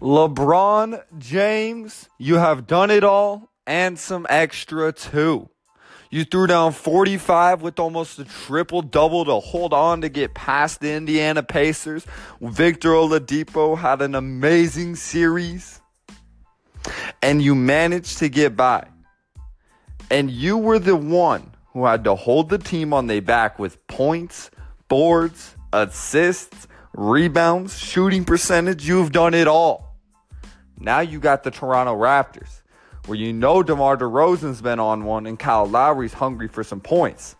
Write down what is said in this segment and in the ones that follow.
LeBron James, you have done it all and some extra too. You threw down 45 with almost a triple double to hold on to get past the Indiana Pacers. Victor Oladipo had an amazing series. And you managed to get by. And you were the one who had to hold the team on their back with points, boards, assists, rebounds, shooting percentage. You've done it all. Now you got the Toronto Raptors where you know DeMar DeRozan's been on one and Kyle Lowry's hungry for some points.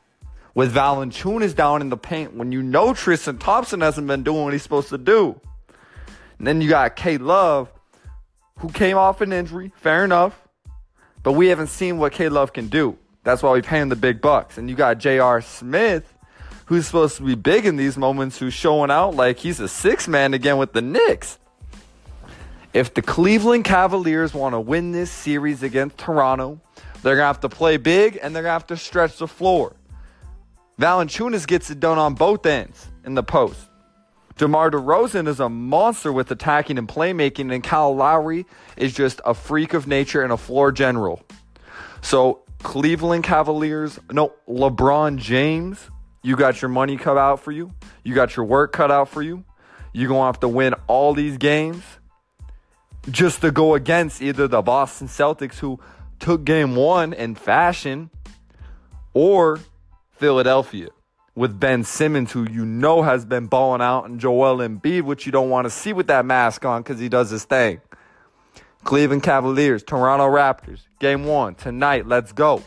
With Valanciunas down in the paint when you know Tristan Thompson hasn't been doing what he's supposed to do. And then you got K Love, who came off an injury, fair enough, but we haven't seen what K Love can do. That's why we pay him the big bucks. And you got J.R. Smith, who's supposed to be big in these moments, who's showing out like he's a six man again with the Knicks. If the Cleveland Cavaliers want to win this series against Toronto, they're going to have to play big and they're going to have to stretch the floor. Valanciunas gets it done on both ends in the post. DeMar DeRozan is a monster with attacking and playmaking, and Kyle Lowry is just a freak of nature and a floor general. So, Cleveland Cavaliers, no, LeBron James, you got your money cut out for you. You got your work cut out for you. You're going to have to win all these games just to go against either the Boston Celtics, who took game one in fashion, or Philadelphia with Ben Simmons, who you know has been balling out, and Joel Embiid, which you don't want to see with that mask on because he does his thing. Cleveland Cavaliers, Toronto Raptors, game one tonight. Let's go.